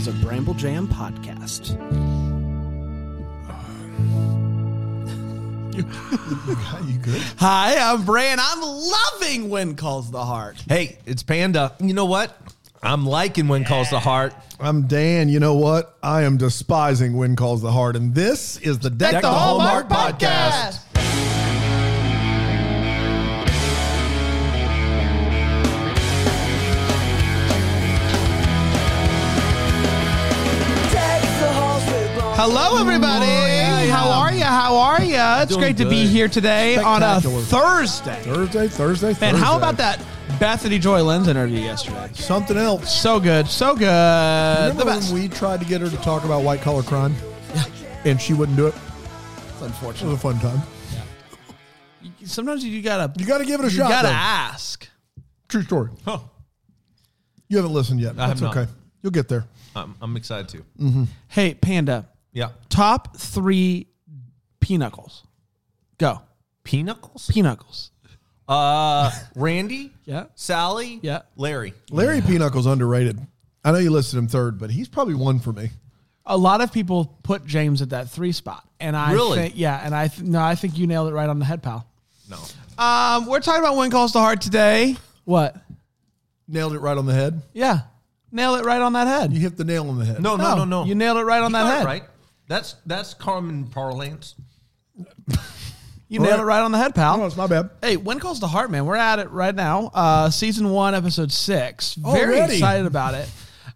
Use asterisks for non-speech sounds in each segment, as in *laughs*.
is a Bramble Jam podcast. *laughs* you good? Hi, I'm Bray, and I'm loving When Calls the Heart. Hey, it's Panda. You know what? I'm liking when calls the heart. I'm Dan. You know what? I am despising When Calls the Heart, and this is the Deck, the, Hallmark, podcast. Hello, everybody. How are you? How are you? It's Doing great to be good. here today on a Spectacular. Thursday. Thursday, Thursday, And how about that Bethany Joy Lenz interview yesterday? Something else. So good, so good. Remember the best. when we tried to get her to talk about white collar crime? And she wouldn't do it? It's It was a fun time. Sometimes you gotta You got to give it a shot. you shot. gotta though. ask. True story. Huh. You haven't listened yet. I have That's not. okay. You'll get there. I'm, I'm excited too. Mm-hmm. Hey, Panda, Yeah. top three pinocles. Go. Pinocles? Pinocles. Uh, Randy? *laughs* Yeah. Sally? Yeah. Larry. Larry Pinocchle's underrated. I know you listed him third, but he's probably one for me. A lot of people put James at that three spot, and I Really? think yeah, and I th- no, I think you nailed it right on the head, pal. No. Um, we're talking about when calls to heart today. What? Nailed it right on the head. Yeah, nail it right on that head. You hit the nail on the head. No, no, no, no. You nailed it right on You that got it head. Right. That's that's common parlance. You nailed Right. it right on the head, pal. No, it's my bad. Hey, when calls to heart, man? We're at it right now. Uh, season one, episode six. Very Already? excited about it.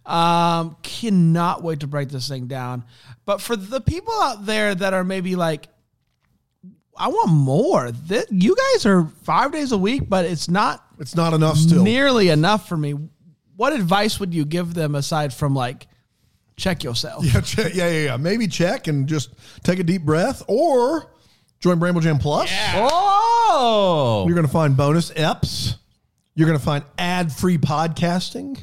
Um, cannot wait to break this thing down. But for the people out there that are maybe like, I want more. Th- you guys are five days a week, but it's not It's not enough still. nearly enough for me. What advice would you give them aside from like, check yourself? Yeah, check, yeah, yeah, yeah. Maybe check and just take a deep breath or join Bramble Jam Plus. Oh. You're going to find bonus EPs. You're going to find ad free podcasting.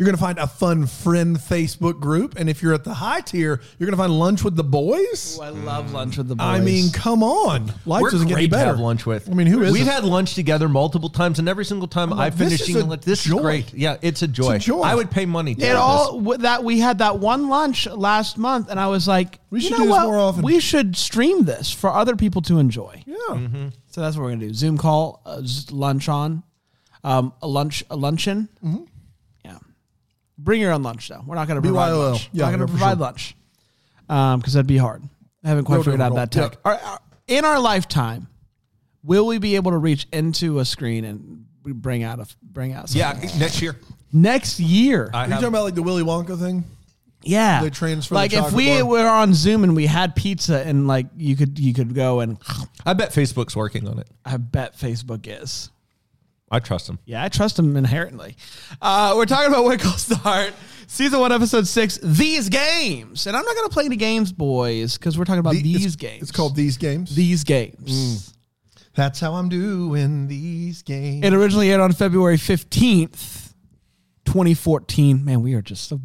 You're going to find a fun friend Facebook group. And if you're at the high tier, you're going to find lunch with the boys. I love lunch with the boys. I mean, come on. Life We're doesn't get any great to better. have lunch with. I mean, who is We've had lunch together multiple times, and every single time I like, this finish is eating a lunch, this joy. is great. Yeah, it's a joy. joy. I would pay money. To It have all this. w- that we had that one lunch last month, and I was like, We you should know do this what? more often. We should stream this for other people to enjoy. Yeah. Mm-hmm. So that's what we're gonna do. Zoom call, uh, z- lunch on, um, a lunch, a luncheon. Yeah, bring your own lunch though. We're not gonna provide BYOL. lunch. Yeah, we're not gonna yeah, for provide sure. lunch um, because that'd be hard. I haven't quite Real figured out difficult. that tech. Are- are- uh, in our lifetime, will we be able to reach into a screen and bring out a bring out? Yeah, something? next year. next year. I Are you have, talking about like the Willy Wonka thing? Yeah, They transfer the like if chocolate we bar? were on Zoom and we had pizza and like you could you could go and I bet Facebook's working on it. I bet Facebook is. I trust him. Yeah, I trust him inherently. Uh, we're talking about what calls the heart, season one, episode six. These games, and I'm not going to play any games, boys, because we're talking about The- these it's, games. It's called These Games. these games. That's how I'm doing these games. It originally aired on February 15th, 2014. Man, we are just so.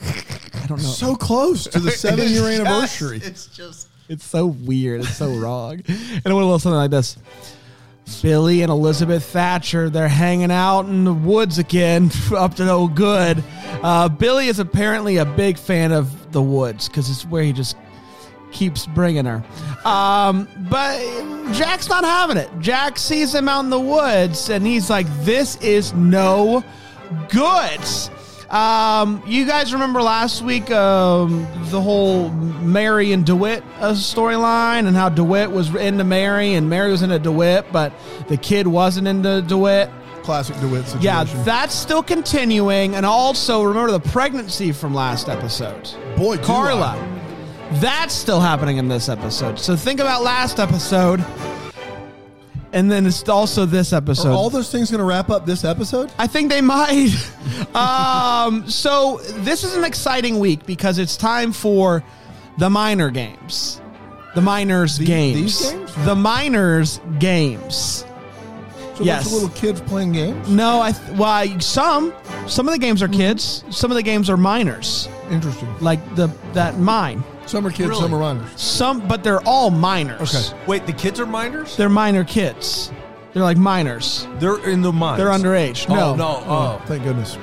I don't know. so close to the *laughs* seven year anniversary. It's just. It's so weird. It's so *laughs* wrong. And it went a little something like this. Billy and Elizabeth Thatcher, they're hanging out in the woods again, *laughs* up to no good. Uh, Billy is apparently a big fan of the woods because it's where he just keeps bringing her. Um, but Jack's not having it. Jack sees him out in the woods and he's like, this is no good. Um, you guys remember last week um, the whole Mary and DeWitt uh, storyline and how DeWitt was into Mary and Mary was into DeWitt, but the kid wasn't into DeWitt. Classic DeWitt situation. Yeah, that's still continuing. And also remember the pregnancy from last episode. Boy, Carla. I. That's still happening in this episode. So think about last episode. And then it's also this episode. Are all those things going to wrap up this episode? I think they might. *laughs* um, so this is an exciting week because it's time for the minor games. The minors games. these games? The minors games. So Yes. little kids playing games? No, I th- well, I- some some of the games are kids. Some of the games are minors, Interesting. like the that mine. Some are kids, Really? some are minors. Some, but they're all minors. Okay. Wait, the kids are minors? They're minor kids. They're like minors. They're in the minors. They're underage. Oh, No, no. Oh. Thank goodness.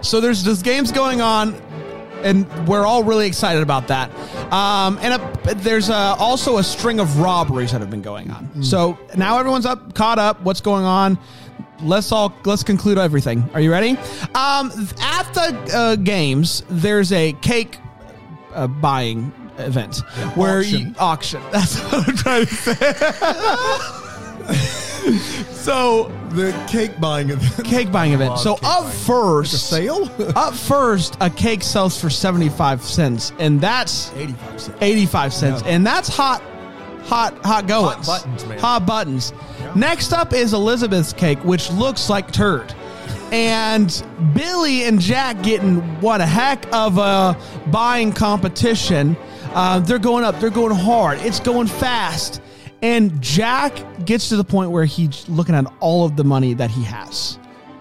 So there's this games going on, and we're all really excited about that. Um, and a, there's uh also a string of robberies that have been going on. So now everyone's up, caught up. What's going on? Let's all let's conclude everything. Are you ready? Um, at the uh, games, there's a cake uh, buying event where you auction. *laughs* That's what I'm trying to say. *laughs* so The cake buying event. cake buying event. So up first, Sale? *laughs* up first, a cake sells for seventy five cents, and that's 85 cents. eighty five cents, Yeah. and that's hot, hot, hot goings. buttons, man. Hot buttons. Next up is Elizabeth's cake, which looks like turd. And Billy and Jack getting what a heck of a buying competition. Uh, they're going up. They're going hard. It's going fast. And Jack gets to the point where he's looking at all of the money that he has.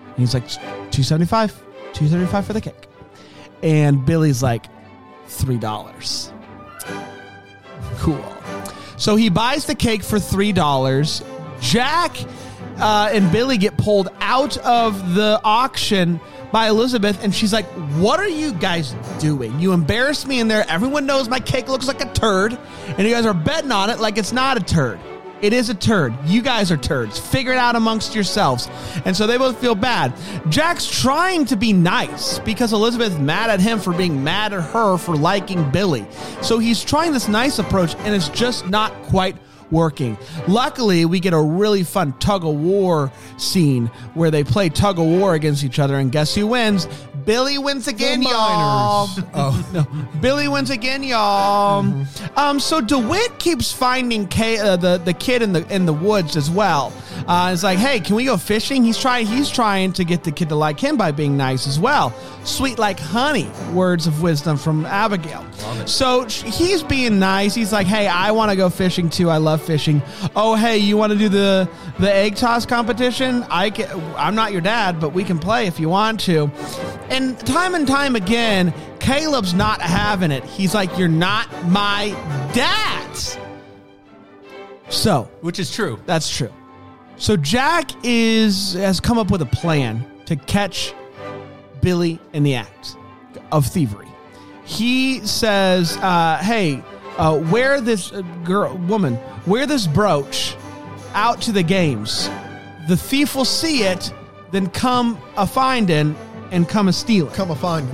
And he's like, 275 275 for the cake. And Billy's like, $3. Cool. So he buys the cake for three dollars. Jack uh, and Billy get pulled out of the auction by Elizabeth, and she's like, "What are you guys doing? You embarrassed me in there. Everyone knows my cake looks like a turd, and you guys are betting on it like it's not a turd." It is a turd. You guys are turds. Figure it out amongst yourselves. And so they both feel bad. Jack's trying to be nice because Elizabeth's mad at him for being mad at her for liking Billy. So he's trying this nice approach and it's just not quite working. Luckily, we get a really fun tug of war scene where they play tug of war against each other and guess who wins? Billy wins again, y'all. *laughs* Oh. No, Billy wins again, y'all. Um, so Dewitt keeps finding Kay, uh, the the kid in the in the woods as well. Uh, it's like, hey, can we go fishing? He's trying. He's trying to get the kid to like him by being nice as well. Sweet like honey. Words of wisdom from Abigail. So he's being nice. He's like, hey, I want to go fishing too. I love fishing. Oh, hey, you want to do the the egg toss competition? I can, I'm not your dad, but we can play if you want to. And time and time again, Caleb's not having it. He's like, you're not my dad. So Which is true. that's true. So Jack is has come up with a plan to catch Billy in the act of thievery. He says, uh, "Hey, uh, wear this uh, girl, woman, wear this brooch out to the games. The thief will see it, then come a finding and come a steal it." Come a find.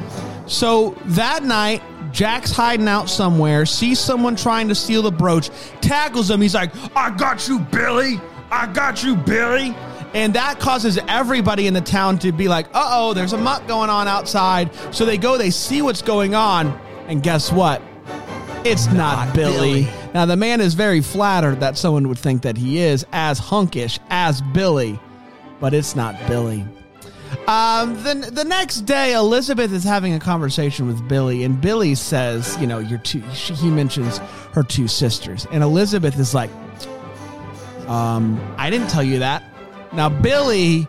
So that night, Jack's hiding out somewhere, sees someone trying to steal the brooch, tackles him. He's like, I got you, Billy. I got you, Billy. And that causes everybody in the town to be like, uh oh, there's a muck going on outside. So they go, they see what's going on, and guess what? It's not, Billy. Billy. Now, the man is very flattered that someone would think that he is as hunkish as Billy, but it's not Billy. Um, then the next day, Elizabeth is having a conversation with Billy, and Billy says, "You know, your two." She, he mentions her two sisters, and Elizabeth is like, "Um, I didn't tell you that." Now Billy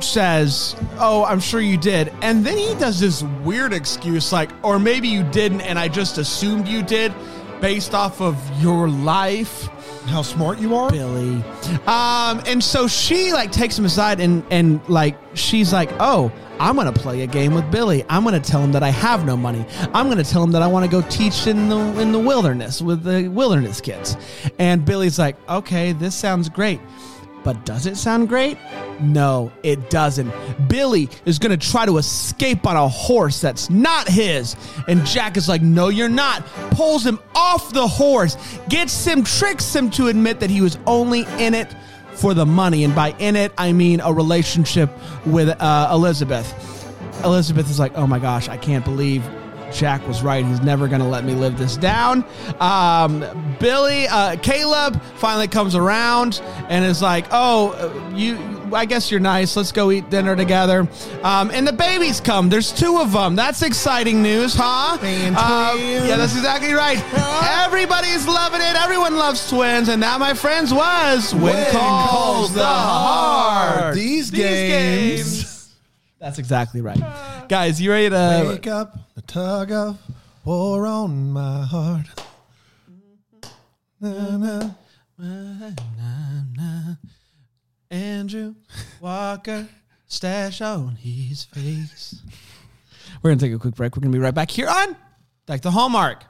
says, "Oh, I'm sure you did," and then he does this weird excuse, like, "Or maybe you didn't, and I just assumed you did, based off of your life." How smart you are? Billy. Um, and so she like takes him aside and and like she's like, oh, I'm gonna play a game with Billy. I'm gonna tell him that I have no money. I'm gonna tell him that I want to go teach in the in the wilderness with the wilderness kids. And Billy's like, okay, this sounds great. But does it sound great? No, it doesn't. Billy is going to try to escape on a horse that's not his. And Jack is like, No, you're not. Pulls him off the horse, gets him, tricks him to admit that he was only in it for the money. And by in it, I mean a relationship with uh, Elizabeth. Elizabeth is like, Oh my gosh, I can't believe Jack was right. He's never going to let me live this down. Um, Billy, uh, Caleb finally comes around and is like, "Oh, uh, you, I guess you're nice. Let's go eat dinner together." Um, and the babies come. There's two of them. That's exciting news, huh? Um, yeah, that's exactly right. Everybody's loving it. Everyone loves twins, and that, my friends, was when, calls the heart. These games. That's exactly right, guys. You ready to? Wake up, the tug of war on my heart. Na, na. Andrew Walker stash on his face. We're gonna take a quick break. We're gonna be right back here on Deck the Hallmark.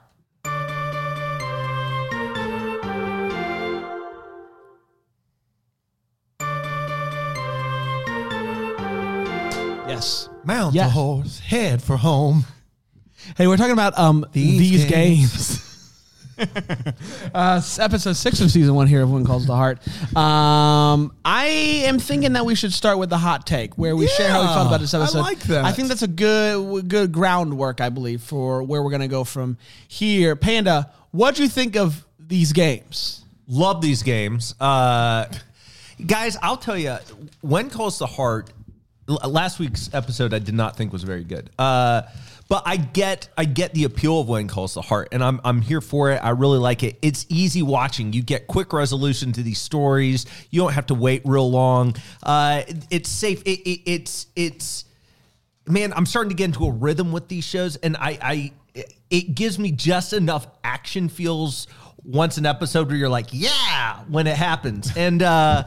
Yes. Mount Yeah. the horse, head for home. Hey, we're talking about um these, These games. *laughs* *laughs* uh, s- episode six of season one here of When Calls the Heart. Um, I am thinking that we should start with the hot take, where we share how we felt about this Yeah, I episode. like that. I think that's a good good groundwork, I believe, for where we're gonna go from here. Panda, what do you think of these games? Love these games. Uh, guys, I'll tell you, when calls the heart, l- last week's episode I did not think was very good. Uh, but I get I get the appeal of when calls the heart, and I'm I'm here for it. I really like it. It's easy watching. You get quick resolution to these stories. You don't have to wait real long. Uh, it- it's safe. It, it, it's it's man, I'm starting to get into a rhythm with these shows, and I, I it gives me just enough action feels once an episode where you're like, yeah, when it happens, and uh,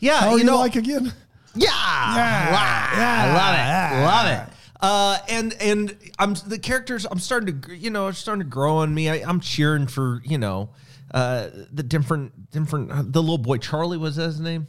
yeah, How you know, like again? Yeah, yeah, I love it, love it. Uh, and and I'm the characters. I'm starting to you know it's starting to grow on me. I, I'm cheering for you know uh, the different different uh, the little boy Charlie was that his name.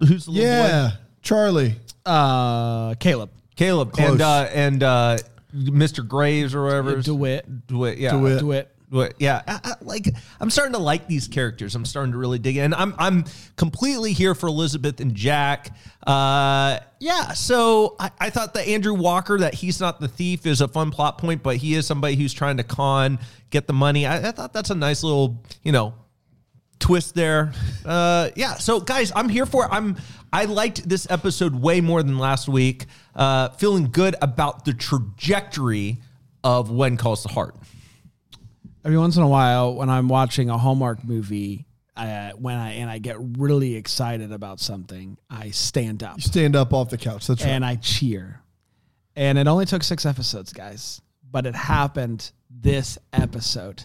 Who's the little boy? Yeah, Charlie. Uh, Caleb Caleb Close. and uh, and uh, Mr. Graves or whatever. DeWitt. DeWitt, yeah. DeWitt. DeWitt. DeWitt, yeah. I, I, like I'm starting to like these characters. I'm starting to really dig in. I'm I'm completely here for Elizabeth and Jack. Uh, yeah. So I, I thought that Andrew Walker, that he's not the thief, is a fun plot point, but he is somebody who's trying to con, get the money. I, I thought that's a nice little, you know, twist there. Uh, yeah. So guys, I'm here for. I'm I liked this episode way more than last week. Uh, feeling good about the trajectory of when calls the heart. Every once in a while when I'm watching a Hallmark movie, uh, when I and I get really excited about something, I stand up You Stand up off the couch. That's right. and I cheer. And it only took six episodes, guys, but it happened this episode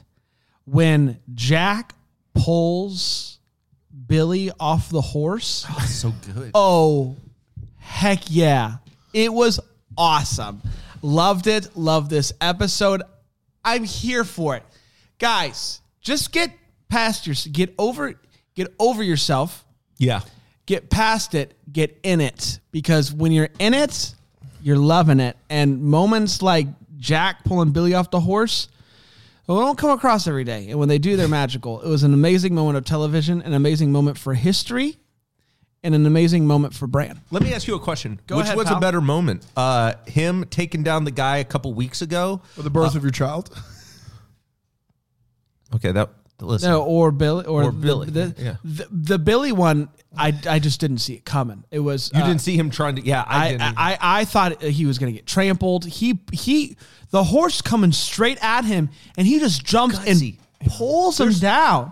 when Jack pulls Billy off the horse. *laughs* So good. Oh, heck yeah. It was awesome. Loved it. Loved this episode. I'm here for it. Guys, just get past your get over get over yourself. Yeah. Get past it, get in it because when you're in it, you're loving it. And moments like Jack pulling Billy off the horse, well, don't come across every day. And when they do, they're magical. It was an amazing moment of television, an amazing moment for history, and an amazing moment for Bran. Let me ask you a question. Go Which ahead, was pal. a better moment? Uh, him taking down the guy a couple weeks ago? Or the birth of your child. *laughs* Okay, that listen. No, or Billy, or, Or Billy, The, yeah. the, the Billy one, I, I just didn't see it coming. It was you uh, didn't see him trying to. Yeah, I, I, didn't. I, I thought he was going to get trampled. He he, the horse coming straight at him, and he just jumps Gutsy. and pulls him down.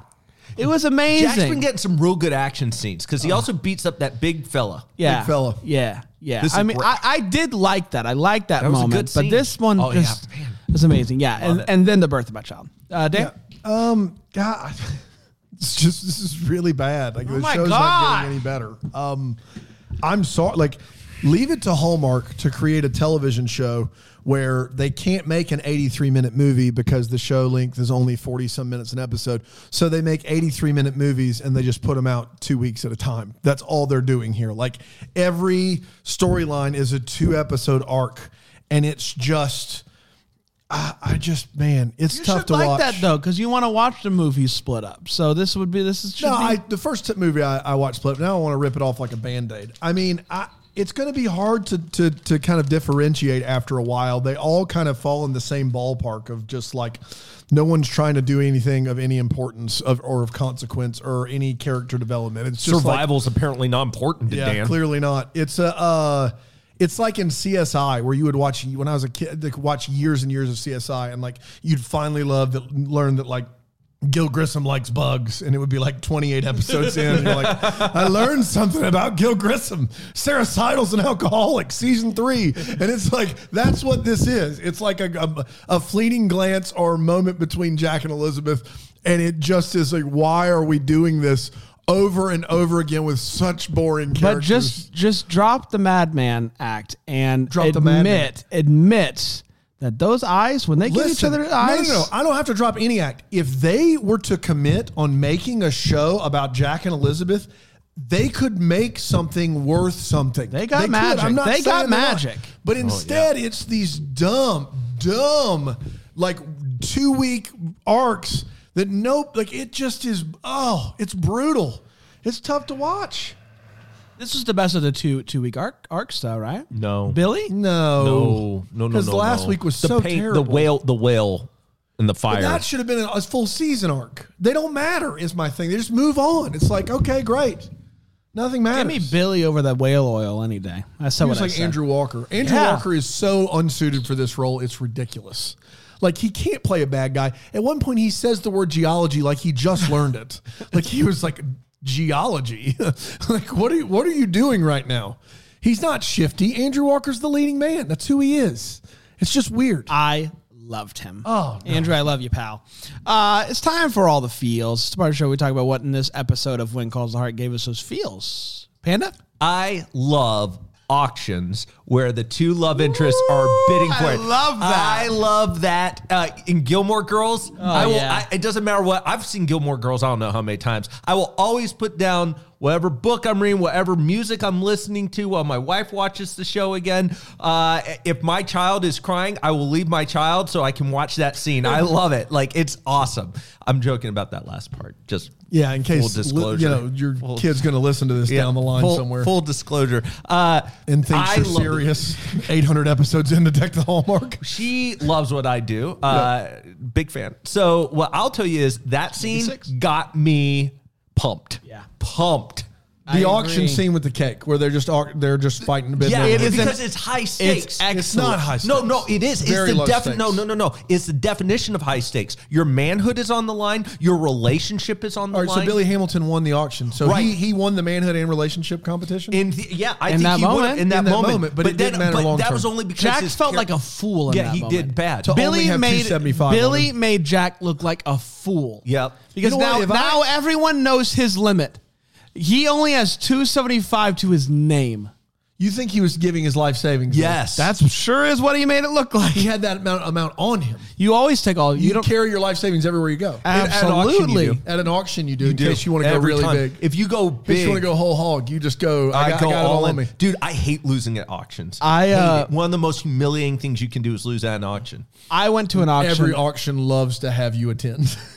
It was amazing. Jack's been getting some real good action scenes because he also beats up that big fella. yeah, big fella. Yeah, yeah. This is I mean, great. I, I did like that. I liked that, That was a moment. good But scene. this one Oh, yeah, just man. was amazing. Yeah, and, and then the birth of my child. Uh, Dan? Um, God, *laughs* it's just this is really bad. Like the Oh my show's God. not getting any better. Um, I'm sorry. Like, leave it to Hallmark to create a television show where they can't make an 83 minute movie because the show length is only 40 some minutes an episode. So they make 83 minute movies and they just put them out two weeks at a time. That's all they're doing here. Like every storyline is a two episode arc, and it's just. I, I just man, it's You tough to like watch. that though, because you want to watch the movies split up. So this would be this is No, be- I, the first t- movie I, I watched split. Now I want to rip it off like a band aid. I mean, I, it's going to be hard to, to to kind of differentiate after a while. They all kind of fall in the same ballpark of just like no one's trying to do anything of any importance of or of consequence or any character development. It's just like, Survival's apparently not important to yeah, Dan. clearly not. It's a. Uh, it's like in CSI where you would watch when I was a kid, like watch years and years of CSI, and like you'd finally love that, learn that like Gil Grissom likes bugs, and it would be like 28 episodes in. And you're like, I learned something about Gil Grissom. Sara Sidle's an alcoholic, season three, and it's like that's what this is. It's like a, a, a fleeting glance or moment between Jack and Elizabeth, and it just is like, why are we doing this? Over and over again with such boring characters. But just just drop the madman act and Drop the admit madman. admit that those eyes when they give each Listen, other eyes. no, no. I don't have to drop any act. If they were to commit on making a show about Jack and Elizabeth, they could make something worth something. They got magic. I'm not They got saying they're not. magic. But oh, instead, it's these dumb, dumb, like two week arcs that nope, like it just is. Oh, it's brutal. It's tough to watch. This was the best of the two two week arc arcs, though, right? No. Billy. No, No, no, no, Because no, last no. week was the so pain- terrible. The whale, the whale, and the But fire. that should have been a, a full season arc. They don't matter, is my thing. They just move on. It's like, okay, great. Nothing matters. Give me Billy over that whale oil any day. I said He what was I like said. Andrew Walker. Andrew Yeah. Walker is so unsuited for this role. It's ridiculous. Like he can't play a bad guy. At one point, he says the word geology like he just *laughs* learned it. Like he was like geology. *laughs* like what are you, what are you doing right now? He's not shifty. Andrew Walker's the leading man. That's who he is. It's just weird. I loved him. Oh, no. Andrew, I love you, pal. Uh, it's time for all the feels. It's part of the show we talk about what in this episode of When Calls the Heart gave us those feels. Panda. I love auctions where the two love interests are bidding for I it. love that. I love that. Uh, in Gilmore Girls, I will. yeah. I, it doesn't matter what I've seen Gilmore Girls. I don't know how many times. I will always put down whatever book I'm reading, whatever music I'm listening to while my wife watches the show again. Uh, if my child is crying, I will leave my child so I can watch that scene. I *laughs* love it. Like it's awesome. I'm joking about that last part. Just Yeah, in case full disclosure. you know your Full- kid's going to listen to this Yeah, down the line full, somewhere Full disclosure. Uh, and thinks I you're love- serious. 800 episodes into Deck the Hallmark. She loves what I do. Uh, Big fan. So what I'll tell you is that scene 56. got me pumped. Yeah. pumped. The I auction agree. scene with the cake, where they're just ar- they're just fighting a bit. Yeah, It is because it's high stakes. excellent. It's not high stakes. No, no, it is. It's Very the low defi- stakes. No, no, no, no. It's the definition of high stakes. Your manhood is on the line. Your relationship is on the All right, line. so Billy Hamilton won the auction. So Right. he, he won the manhood and relationship competition. in the, yeah, I In think that he would moment. in that, In that moment, moment, but it didn't matter but long That term. was only because Jack his felt char- like a fool in Yeah, that he moment. did bad. To only Billy have made 275 Billy him. made Jack look like a fool. Yep. Because You know now if now everyone knows his limit. He only has 275 to his name. you think he was giving his life savings? then? Yes, That's sure is what he made it look like. he had that amount amount on him. You always take all You, you don't carry your life savings everywhere you go. At- at an auction you absolutely. do. At an auction, you do in do. case you want to go really time. big. If you go In case big, you want to go whole hog, you just go. I, I, got, go I got it all all in. on me. Dude, I hate losing at auctions. I, uh, one of the most humiliating things you can do is lose at an auction. I went to an auction. Every auction loves to have you attend. *laughs*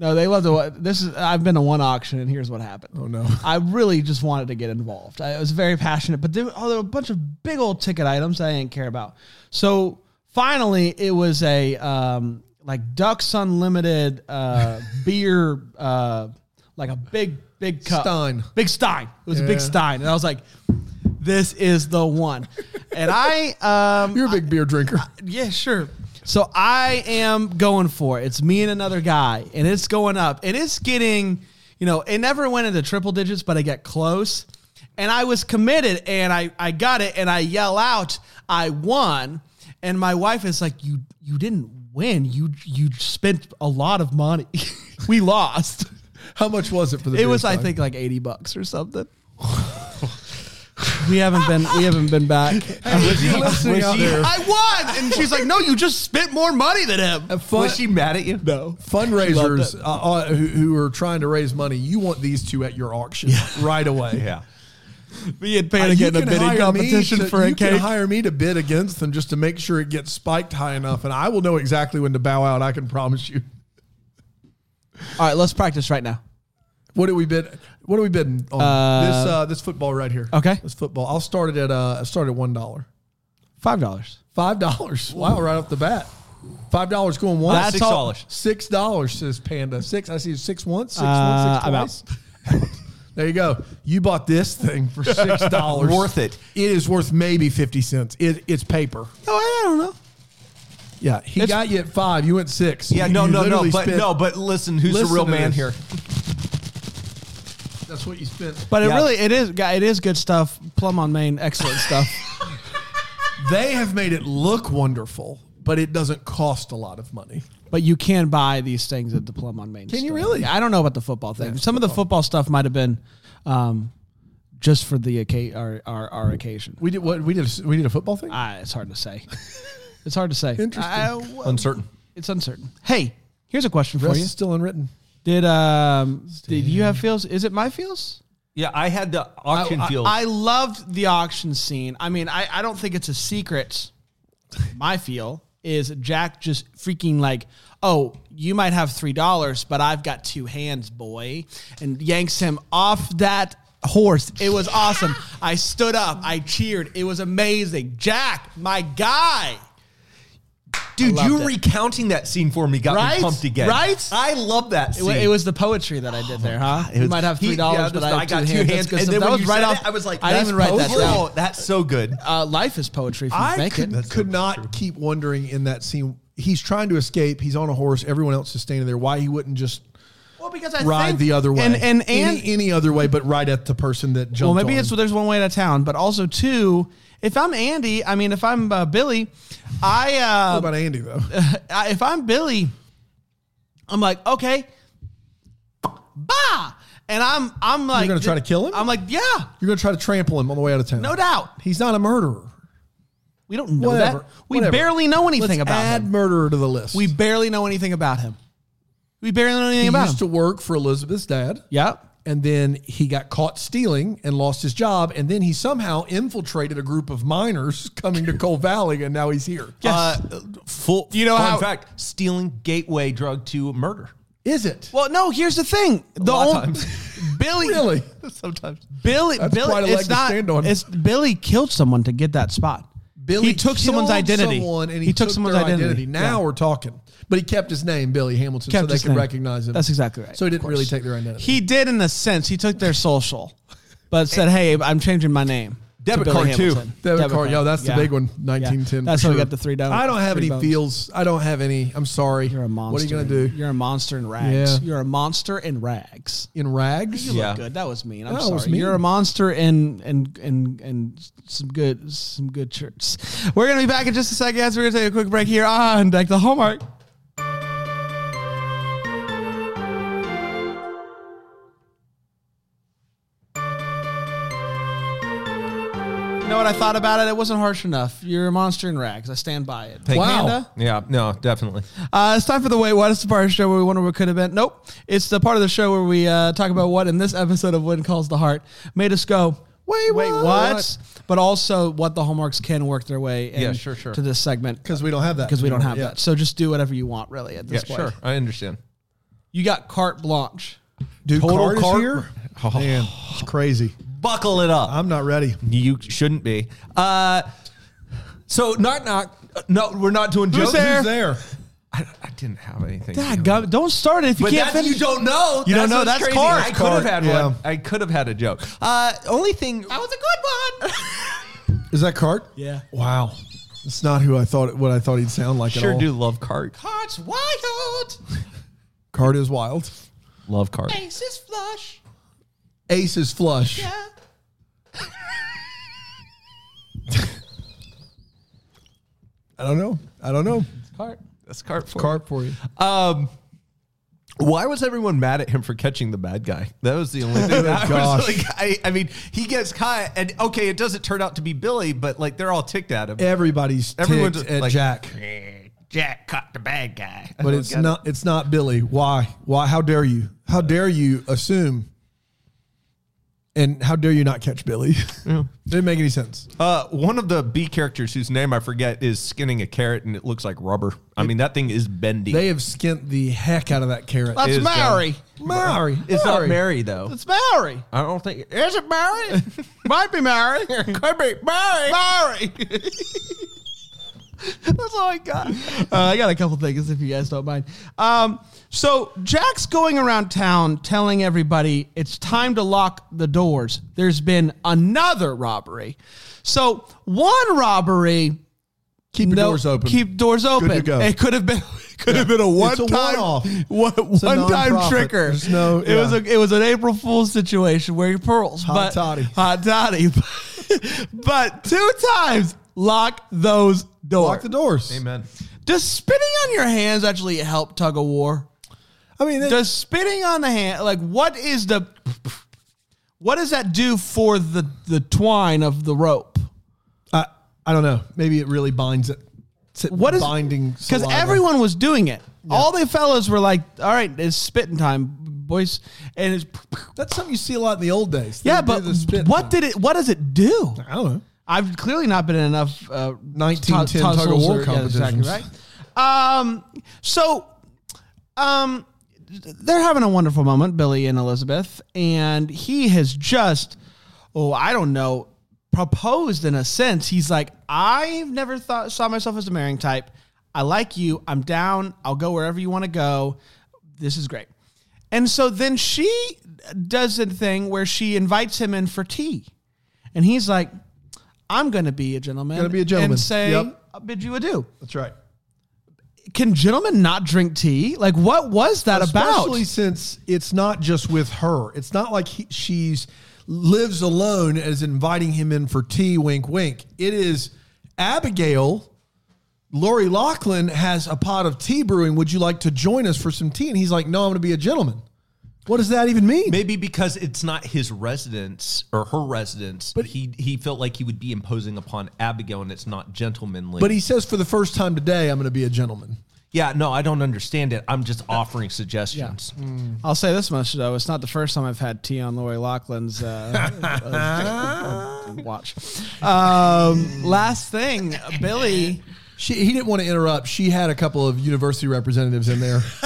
no, they love to. This is. I've been to one auction, and here's what happened. Oh, no. I really just wanted to get involved. I was very passionate, but there, oh, there were a bunch of big old ticket items I didn't care about. So finally, it was a um, like Ducks Unlimited uh, *laughs* beer, uh, like a big big cup, Stein. big Stein. It was a big Stein, and I was like, "This is the one." And I um, *laughs* You're a big beer drinker. yeah, sure. So I am going for it. It's me and another guy, and it's going up, and it's getting, you know, it never went into triple digits, but I get close. And I was committed, and I I got it, and I yell out, "I won!" And my wife is like, "You you didn't win. You you spent a lot of money. *laughs* we lost. How much was it for the? It was, I think, like eighty bucks or something." *laughs* We haven't been we haven't been back. Was he *laughs* listening out there? I won, and she's like, "No, you just spent more money than him." Fun- Was she mad at you? No, fundraisers uh, uh, who, who are trying to raise money, you want these two at your auction *laughs* right away. Yeah. me and Uh, Panda you getting a can bidding hire me competition to- for a you can cake. hire me to bid against them just to make sure it gets spiked high enough, and I will know exactly when to bow out. I can promise you. All right, let's practice right now. What do we bid? What are we bidding on Uh, this? Uh, this football right here. Okay. this football. I'll start it at uh, I start at one dollar. Five dollars. Five dollars. Wow, right off the bat. Five dollars going once. That's Six all- dollars. Six dollars says Panda. Six. I see six once. Six Uh, once. Six twice. *laughs* there you go. You bought this thing for six *laughs* dollars. Worth it. It is worth maybe fifty cents. It, it's paper. Oh, I don't know. Yeah, he It's- got you at five. You went six. Yeah, You- no, you no, no, but spent- no, but listen, who's Listen the real man this. here? That's what you spent. But it Yeah. really it is it is good stuff. Plum on Main, excellent stuff. *laughs* They have made it look wonderful, but it doesn't cost a lot of money. But you can buy these things at the Plum on Main. Can you really? Yeah, I don't know about the football thing. Some of the football stuff might have been um, just for the occa- our, our, our occasion. We did what we did. A, we did a football thing. Ah, it's hard to say. it's hard to say. *laughs* Interesting. I- Uncertain. it's uncertain. Hey, here's a question for Rest you. is still unwritten. Did um did you have feels? Is it my feels? Yeah, I had the auction I, field. I loved the auction scene. I mean, I, I don't think it's a secret. My feel is Jack just freaking like, oh, you might have three dollars, but I've got two hands, boy, and yanks him off that horse. It was awesome. I stood up, I cheered. It was amazing. Jack, my guy. Dude, you it. recounting that scene for me got Right? me pumped again. Right? I love that It, scene. wa- it was the poetry that I did there, huh? It you might have three dollars, yeah, but just- I, have I got two two hands. hands. And then that when was you right said off. it, I was like, I didn't even write that down. Oh, that's so good. Uh, life is poetry if you I make could, it. could not keep wondering in that scene. He's trying to escape. He's on a horse. Everyone else is standing there. Why he wouldn't just Well, because I ride think- the other way? and and and any, any other way, but ride at the person that jumped. well, maybe on it's him. there's one way to town, but also two. If I'm Andy, I mean, if I'm uh, Billy, I Uh, What about Andy though. *laughs* If I'm Billy, I'm like, okay, bah, and I'm I'm like, you're gonna try to kill him? I'm like, yeah, You're to try to trample him on the way out of town. no doubt. He's not a murderer. We don't know Whatever. that. We Whatever. barely know anything Let's about add him. murderer to the list. We barely know anything about him. We barely know anything he about him. used to work for Elizabeth's dad. yeah. And then he got caught stealing and lost his job and then he somehow infiltrated a group of miners *laughs* coming to Coal Valley and now he's here. Yes. Uh, full. You know fun how- fact: stealing gateway drug to murder. Is it? Well, no. Here's the thing. The lot of times. *laughs* Billy, Really? *laughs* Sometimes. Billy, That's Billy. quite a leg it's to not. stand on. It's Billy killed someone to get that spot. Billy he took someone's identity. someone and he, took, took someone's their identity. Now Yeah. we're talking. But he kept his name, Billy Hamilton, Kept so they could name. recognize him. That's exactly right. So he didn't really take their identity. He did in a sense. He took their social, but said, "Hey, I'm changing my name." To Debit Billy card, too. Hamilton. Debit, card, yo, that's Yeah. the big one. Yeah. 1910. That's for how we got the three down. I don't have any bones. feels. I don't have any. I'm sorry. You're a monster. What are you gonna do? You're a monster in rags. Yeah. You're a monster in rags. In rags? You Yeah. look good. That was mean. I'm That sorry. was mean. You're a monster in and and and some good some good shirts. We're gonna be back in just a second. Guys, we're gonna take a quick break here on Deck the Hallmark. Know what I thought about it? It wasn't harsh enough. You're a monster in rags. I stand by it. Thank. Wow. Amanda? Yeah. No. Definitely. Uh, it's time for the Wait What. It's the part of the show where we wonder what could have been. Nope. It's the part of the show where we uh, talk about what in this episode of When Calls the Heart made us go, Wait, wait, what? what? But also what the hallmarks can work their way in Yeah, sure, sure. to this segment Because we don't have that. because we don't have Yeah. that. So just do whatever you want, really, at Yeah. this point. Sure. I understand. You got carte blanche. Dude, Total card is cart- here? Man, it's crazy. Buckle it up. I'm not ready. You shouldn't be. Uh, so knock knock. Uh, No, we're not doing jokes. there? Who's there? I, I didn't have anything. God, God, don't start it if you But can't that's, finish. you don't know. You don't know. what's That's crazy. Cart. I could have had yeah. one. I could have had a joke. Uh, only thing. That was a good one. *laughs* Is that Cart? Yeah. Wow. It's not who I thought what I thought he'd sound like at sure all. do love Cart. Cart's wild. Cart is wild. Love Cart. Ace is flush. Ace is flush. Yeah. I don't know. I don't know. Cart. That's Cart for Cart for you. Um, why was everyone mad at him for catching the bad guy? That was the only thing. *laughs* That I, Gosh. was like, I, I mean, he gets caught, and okay, it doesn't turn out to be Billy, but like they're all ticked at him. Everybody's Everyone's ticked just at like, Jack. *laughs* Jack caught the bad guy, But it's *laughs* not it's not Billy. Why? Why how dare you? How dare you assume and how dare you not catch Billy? *laughs* Didn't make any sense. Uh, one of the B characters whose name I forget is skinning a carrot, and it looks like rubber. I mean, that thing is bendy. They have skint the heck out of that carrot. That's is Mary. Mary. it's not Mary. Mary though. It's Mary. I don't think is it Mary. *laughs* Might be Mary. Could be Mary. Mary. *laughs* *laughs* That's all I got. Uh, I got a couple things if you guys don't mind. Um, so Jack's going around town telling everybody it's time to lock the doors. There's been another robbery. So one robbery. Keep no- doors open. Keep doors open. to go. It could have been. Could have been a one a time one-off. one, one time tricker. There's no- it was a it was an April Fool's situation where your pearls. Hot but, toddy. Hot toddy. *laughs* but two times lock those doors. Lock the doors. Amen. Does spitting on your hands actually help tug of war? I mean, it- Does spitting on the hand like what is the what does that do for the the twine of the rope? I, I don't know. Maybe it really binds it. It's What is binding? Because everyone was doing it. All the fellas were like, "All right, it's spitting time, boys," and it's That's something you see a lot in the old days. They yeah. But what thing. did it? What does it do? I don't know. I've clearly not been in enough uh, 1910 tu- tug of war or- yeah, exactly competitions. right. Um, so, um, they're having a wonderful moment, Billy and Elizabeth, and he has just, oh, I don't know, proposed in a sense. He's like, I've never thought saw myself as a marrying type. I like you. I'm down. I'll go wherever you want to go. This is great. And so then she does a thing where she invites him in for tea. And he's like, I'm going to be a gentleman. Gonna be a gentleman. And say, Yep. I'll bid you adieu. That's right. Can gentlemen not drink tea? Like, what was that Especially about? Especially since it's not just with her. It's not like he, she's lives alone as inviting him in for tea. Wink, wink. It is Abigail. Lori Loughlin has a pot of tea brewing. Would you like to join us for some tea? And he's like, No, I'm going to be a gentleman. What does that even mean? Maybe because it's not his residence or her residence, but he he felt like he would be imposing upon Abigail, and it's not gentlemanly. But he says for the first time today, I'm going to be a gentleman. yeah, no, I don't understand it. I'm just offering suggestions. I'll say this much, though. It's not the first time I've had tea on Lori Loughlin's uh, *laughs* uh, watch. Um, last thing, Billy. She, he didn't want to interrupt. She had a couple of university representatives in there, *laughs*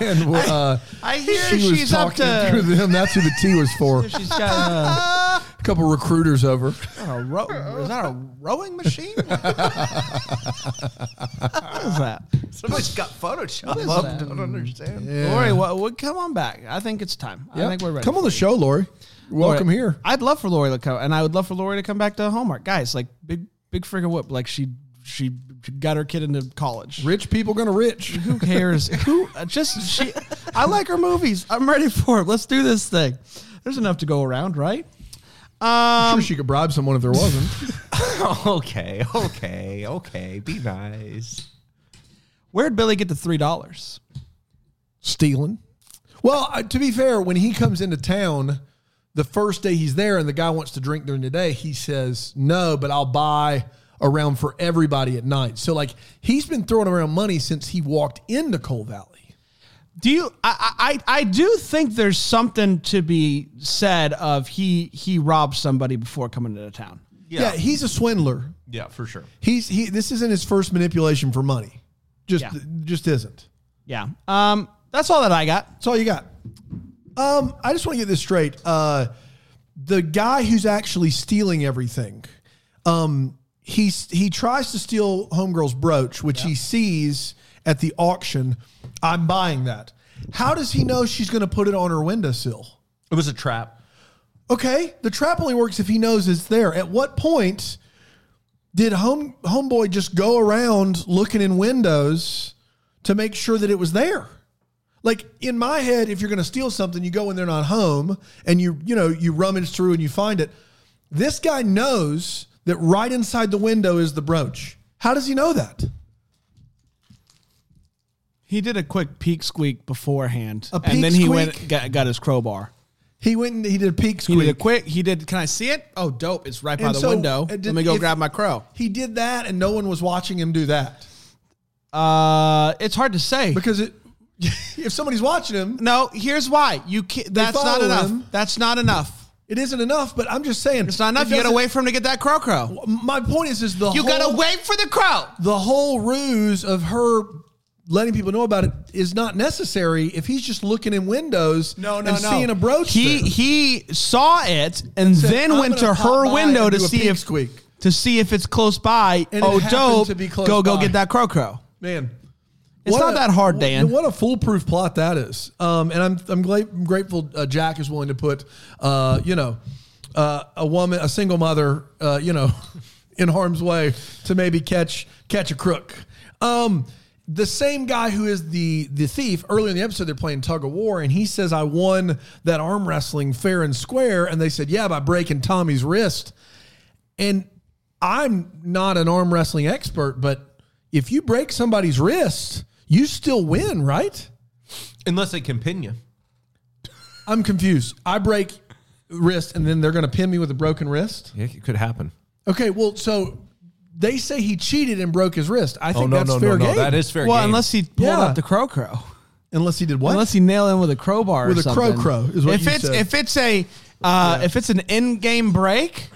and uh, I hear she was she's up talking to. through them. That's who the tea was for. *laughs* She's got uh, A couple recruiters over. a row, is that a rowing machine? *laughs* what is that? Somebody's got Photoshop. is up. that? Don't understand. Lori, what, what, come on back. I think it's time. I think we're ready. Come on the show, Lori. Welcome Lori, here. I'd love for Lori to come, and I would love for Lori to come back to Hallmark. Guys, like big, big friggin' whoop. Like she, she got her kid into college. Rich people gonna rich. Who cares? *laughs* Who uh, just she? I like her movies. I'm ready for it. Let's do this thing. There's enough to go around, right? I'm Um, sure she could bribe someone if there wasn't. *laughs* *laughs* okay, okay, okay. Be nice. where'd Billy get the three dollars? Stealing. Well, uh, to be fair, when he comes into town, the first day he's there and the guy wants to drink during the day, he says, No, but I'll buy around for everybody at night. So, like, he's been throwing around money since he walked into Coal Valley. Do you? I, I I do think there's something to be said of he he robbed somebody before coming into town. Yeah. he's a swindler. Yeah, for sure. He's he. This isn't his first manipulation for money. Just Yeah. just isn't. Yeah. Um. That's all that I got. That's all you got. Um, I just want to get this straight. Uh, the guy who's actually stealing everything, um, he's he tries to steal homegirl's brooch, which he sees at the auction. I'm buying that. How does he know she's going to put it on her windowsill? It was a trap. Okay, the trap only works if he knows it's there. At what point did home homeboy just go around looking in windows to make sure that it was there? Like in my head, if you're going to steal something, you go when they're not home and you you know you rummage through and you find it. This guy knows that right inside the window is the brooch. How does he know that? He did a quick peek squeak beforehand, A peek and then he squeak? went got, got his crowbar. He went and he did a peek He squeak. did a quick. He did. Can I see it? Oh, dope! It's right by And the so, window. uh, Let me go if- grab my crow. He did that, and no one was watching him do that Uh, it's hard to say. because it. *laughs* If somebody's watching him, No, here's why. You can't, that's not follow enough. him. That's not enough. It isn't enough, but I'm just saying It's not enough. it You gotta wait for him to get that crow crow. My point is, is the You whole, gotta wait for the crow. The whole ruse of her letting people know about it is not necessary if he's just looking in windows no, no, and seeing a brooch. He there. he saw it and Said, then "I'm went gonna her window to see if squeak. to see if it's close by. And oh, dope! to be close go go get that crow crow. man. It's what not a- that hard, Dan. What a foolproof plot that is. Um, and I'm I'm gla- grateful uh, Jack is willing to put, uh, you know, uh, a woman, a single mother, uh, you know, *laughs* in harm's way to maybe catch catch a crook. Um, the same guy who is the the thief earlier in the episode they're playing tug of war and he says I won that arm wrestling fair and square and they said yeah by breaking Tommy's wrist and I'm not an arm wrestling expert, but if you break somebody's wrist, you still win, right? Unless they can pin you. I'm confused. I break wrist and then they're going to pin me with a broken wrist. Yeah, it could happen. Okay, well, so they say he cheated and broke his wrist. I think Oh no, that's no, fair no, no. game. That is fair Well, game. unless he pulled Yeah. up the crow crow. unless he did what? Unless he nailed him with a crowbar With or a something. crow-crow is what if you it's said. if it's a uh, if it's an in-game break,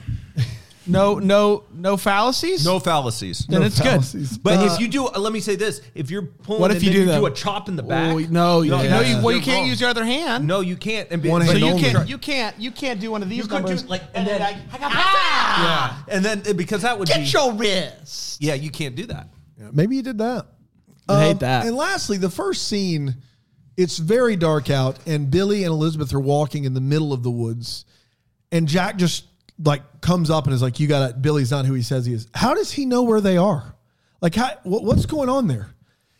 no no no fallacies. no fallacies. then No it's fallacies. good. But Uh, if you do, let me say this: if you're pulling, What if and you then do that? do a chop in the back? Oh, no, you, no, you, well, you you're can't wrong. use your other hand. No, you can't. And be, One but so hand you only. can't you can't you can't do one of these You could numbers do like, and then like, I, ah, yeah, and then because that would be get your wrist. yeah, you can't do that. Yeah, maybe you did that. Um, I hate that. And lastly, the first scene, it's very dark out, and Billy and Elizabeth are walking in the middle of the woods, and Jack just like comes up and is like, "You got to Billy's not who he says he is. How does he know where they are? Like, how, what, what's going on there?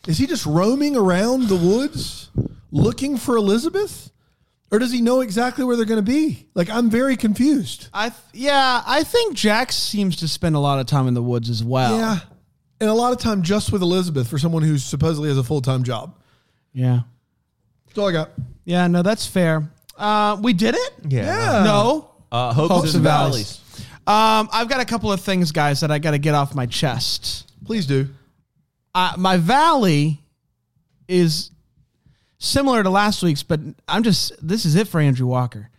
Is he just roaming around the woods looking for Elizabeth?" Or does he know exactly where they're going to be? Like, I'm very confused. I th- yeah, I think Jack seems to spend a lot of time in the woods as well. Yeah. And a lot of time just with Elizabeth for someone who supposedly has a full time job. yeah, That's all I got. yeah. No, that's fair. Uh, we did it. Yeah. No. Uh, hopes, Hopes and and valleys. Um, I've got a couple of things, guys, that I got to get off my chest. Please do. uh, my valley is similar to last week's, but I'm just this is it for Andrew Walker.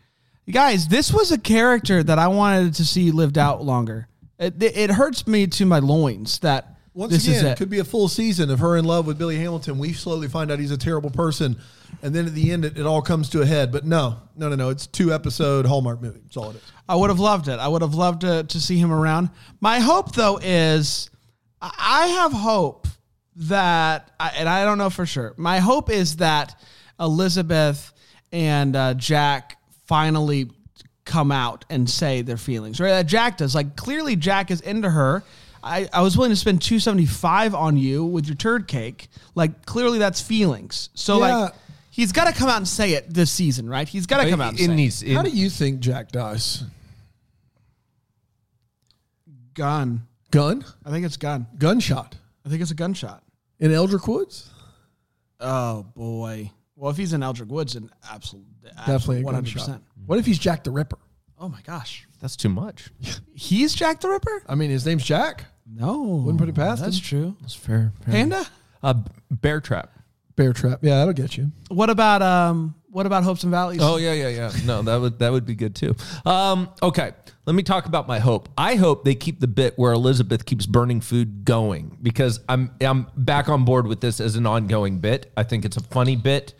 Guys, this was a character that I wanted to see lived out longer. It, it hurts me to my loins that Once this is again, it. it could be a full season of her in love with Billy Hamilton. We slowly find out he's a terrible person. And then at the end, it, it all comes to a head. But no, no, no, no. It's two episode Hallmark movie. That's all it is. I would have loved it. I would have loved to, to see him around. My hope, though, is I have hope that, and I don't know for sure. My hope is that Elizabeth and uh, Jack finally come out and say their feelings, or that Jack does. Like clearly, Jack is into her. I, I was willing to spend two seventy five on you with your turd cake. Like clearly, that's feelings. So Yeah. like. He's got to come out and say it this season, right? He's got to come out and It say it. needs. How do you think Jack dies? gun. Gun? I think it's gun. Gunshot. I think it's a gunshot. In Eldrick Woods? Oh boy. Well, if he's in Eldrick Woods, then absolutely, Definitely a one hundred gunshot. percent. What if he's Jack the Ripper? Oh my gosh, That's too much. he's Jack the Ripper. I mean, his name's Jack. No, Wouldn't put it past That's him. true. That's fair. Panda. Uh, bear trap. Bear Trap. Yeah, that'll get you. What about um? What about Hopes and Valleys? Oh yeah, yeah, yeah. No, that would that would be good too. Um, okay, let me talk about my hope. I hope they keep the bit where Elizabeth keeps burning food going because I'm I'm back on board with this as an ongoing bit. I think it's a funny bit.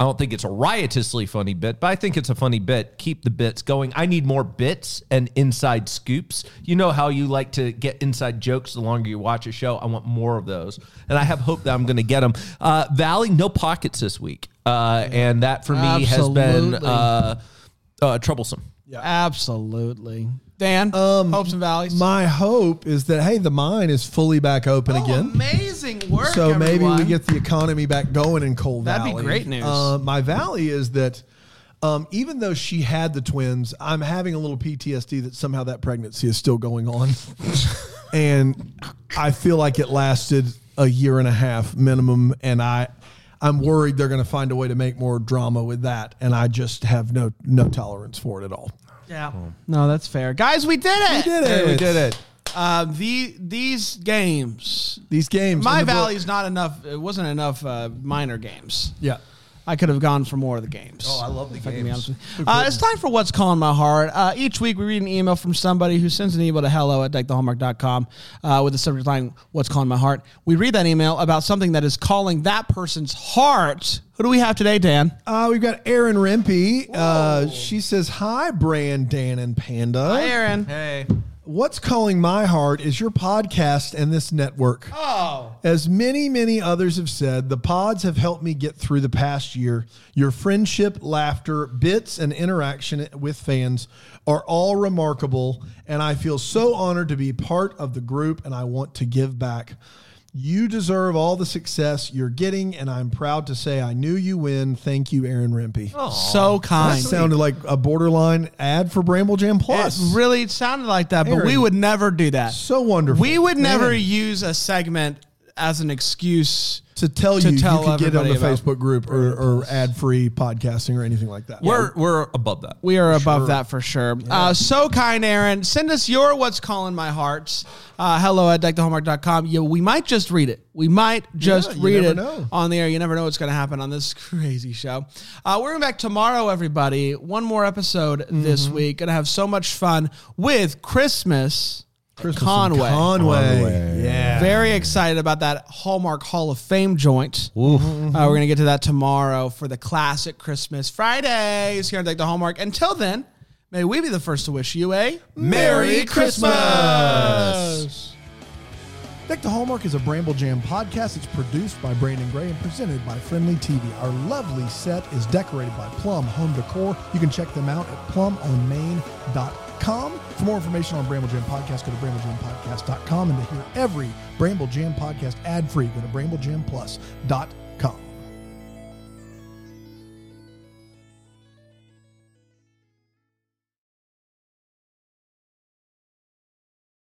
I don't think it's a riotously funny bit, but I think it's a funny bit. Keep the bits going. I need more bits and inside scoops. You know how you like to get inside jokes the longer you watch a show. I want more of those, and I have hope that I'm going to get them. Uh, Valley, no pockets this week, uh, and that for me has been uh, uh, troublesome. Yeah. Absolutely. Dan, Um, Hopes and Valleys. My hope is that, hey, the mine is fully back open Oh, again. amazing work. So maybe we get the economy back going in Coal Valley That'd be great news. Uh, my valley is that um, even though she had the twins, I'm having a little PTSD that somehow that pregnancy is still going on, *laughs* and I feel like it lasted a year and a half minimum, and I. I'm worried they're going to find a way to make more drama with that, and I just have no no tolerance for it at all. Yeah. No, that's fair, guys. We did it. We did it. we did it. Um, the these games. These games, My in the book- Valley's not enough. It wasn't enough uh, minor games. yeah. I could have gone for more of the games. Oh, I love the if I can be games. honest with you. Uh, it's time for What's Calling My Heart. Uh, each week we read an email from somebody who sends an email to hello at deckthehallmark.com uh, with the subject line, What's Calling My Heart. We read that email about something that is calling that person's heart. Who do we have today, Dan? Uh, we've got Erin Rempe. Uh, she says, Hi, Brand, Dan, and Panda. Hi, Aaron. Hey, What's calling my heart is your podcast and this network. Oh. As many, many others have said, the pods have helped me get through the past year. Your friendship, laughter, bits, and interaction with fans are all remarkable, and I feel so honored to be part of the group, and I want to give back. You deserve all the success you're getting, and I'm proud to say I knew you win. Thank you, Aaron Rempe. So kind. that kind. sounded like a borderline ad for Bramble Jam Plus. It really sounded like that, but we would never do that. so wonderful. We would never Man. use a segment as an excuse to tell To you tell you can get on the about Facebook group or, or ad free podcasting or anything like that. We're we're above that. We are above that for sure. Uh, so kind, Aaron. Send us your what's calling my hearts. Uh, hello at deckthehallmark.com. Yeah, we might just read it. We might just you read never it know. on the air. You never know what's going to happen on this *laughs* crazy show. Uh, we're going back tomorrow, everybody. One more episode this Mm-hmm. week. Going to have so much fun with Christmas. Christmas in Conway. Conway. Yeah. Very excited about that Hallmark Hall of Fame joint. Uh, we're going to get to that tomorrow for the classic Christmas Fridays here on Deck the Hallmark. Until then, may we be the first to wish you a Merry Christmas! Deck the Hallmark is a Bramble Jam podcast. It's produced by Brandon Gray and presented by Frndly TV. Our lovely set is decorated by Plum Home Decor. You can check them out at plumonmain.com. For more information on Bramble Jam Podcast, go to bramblejamPodcast.com. And to hear every Bramble Jam podcast ad free, go to bramblejamplus.com.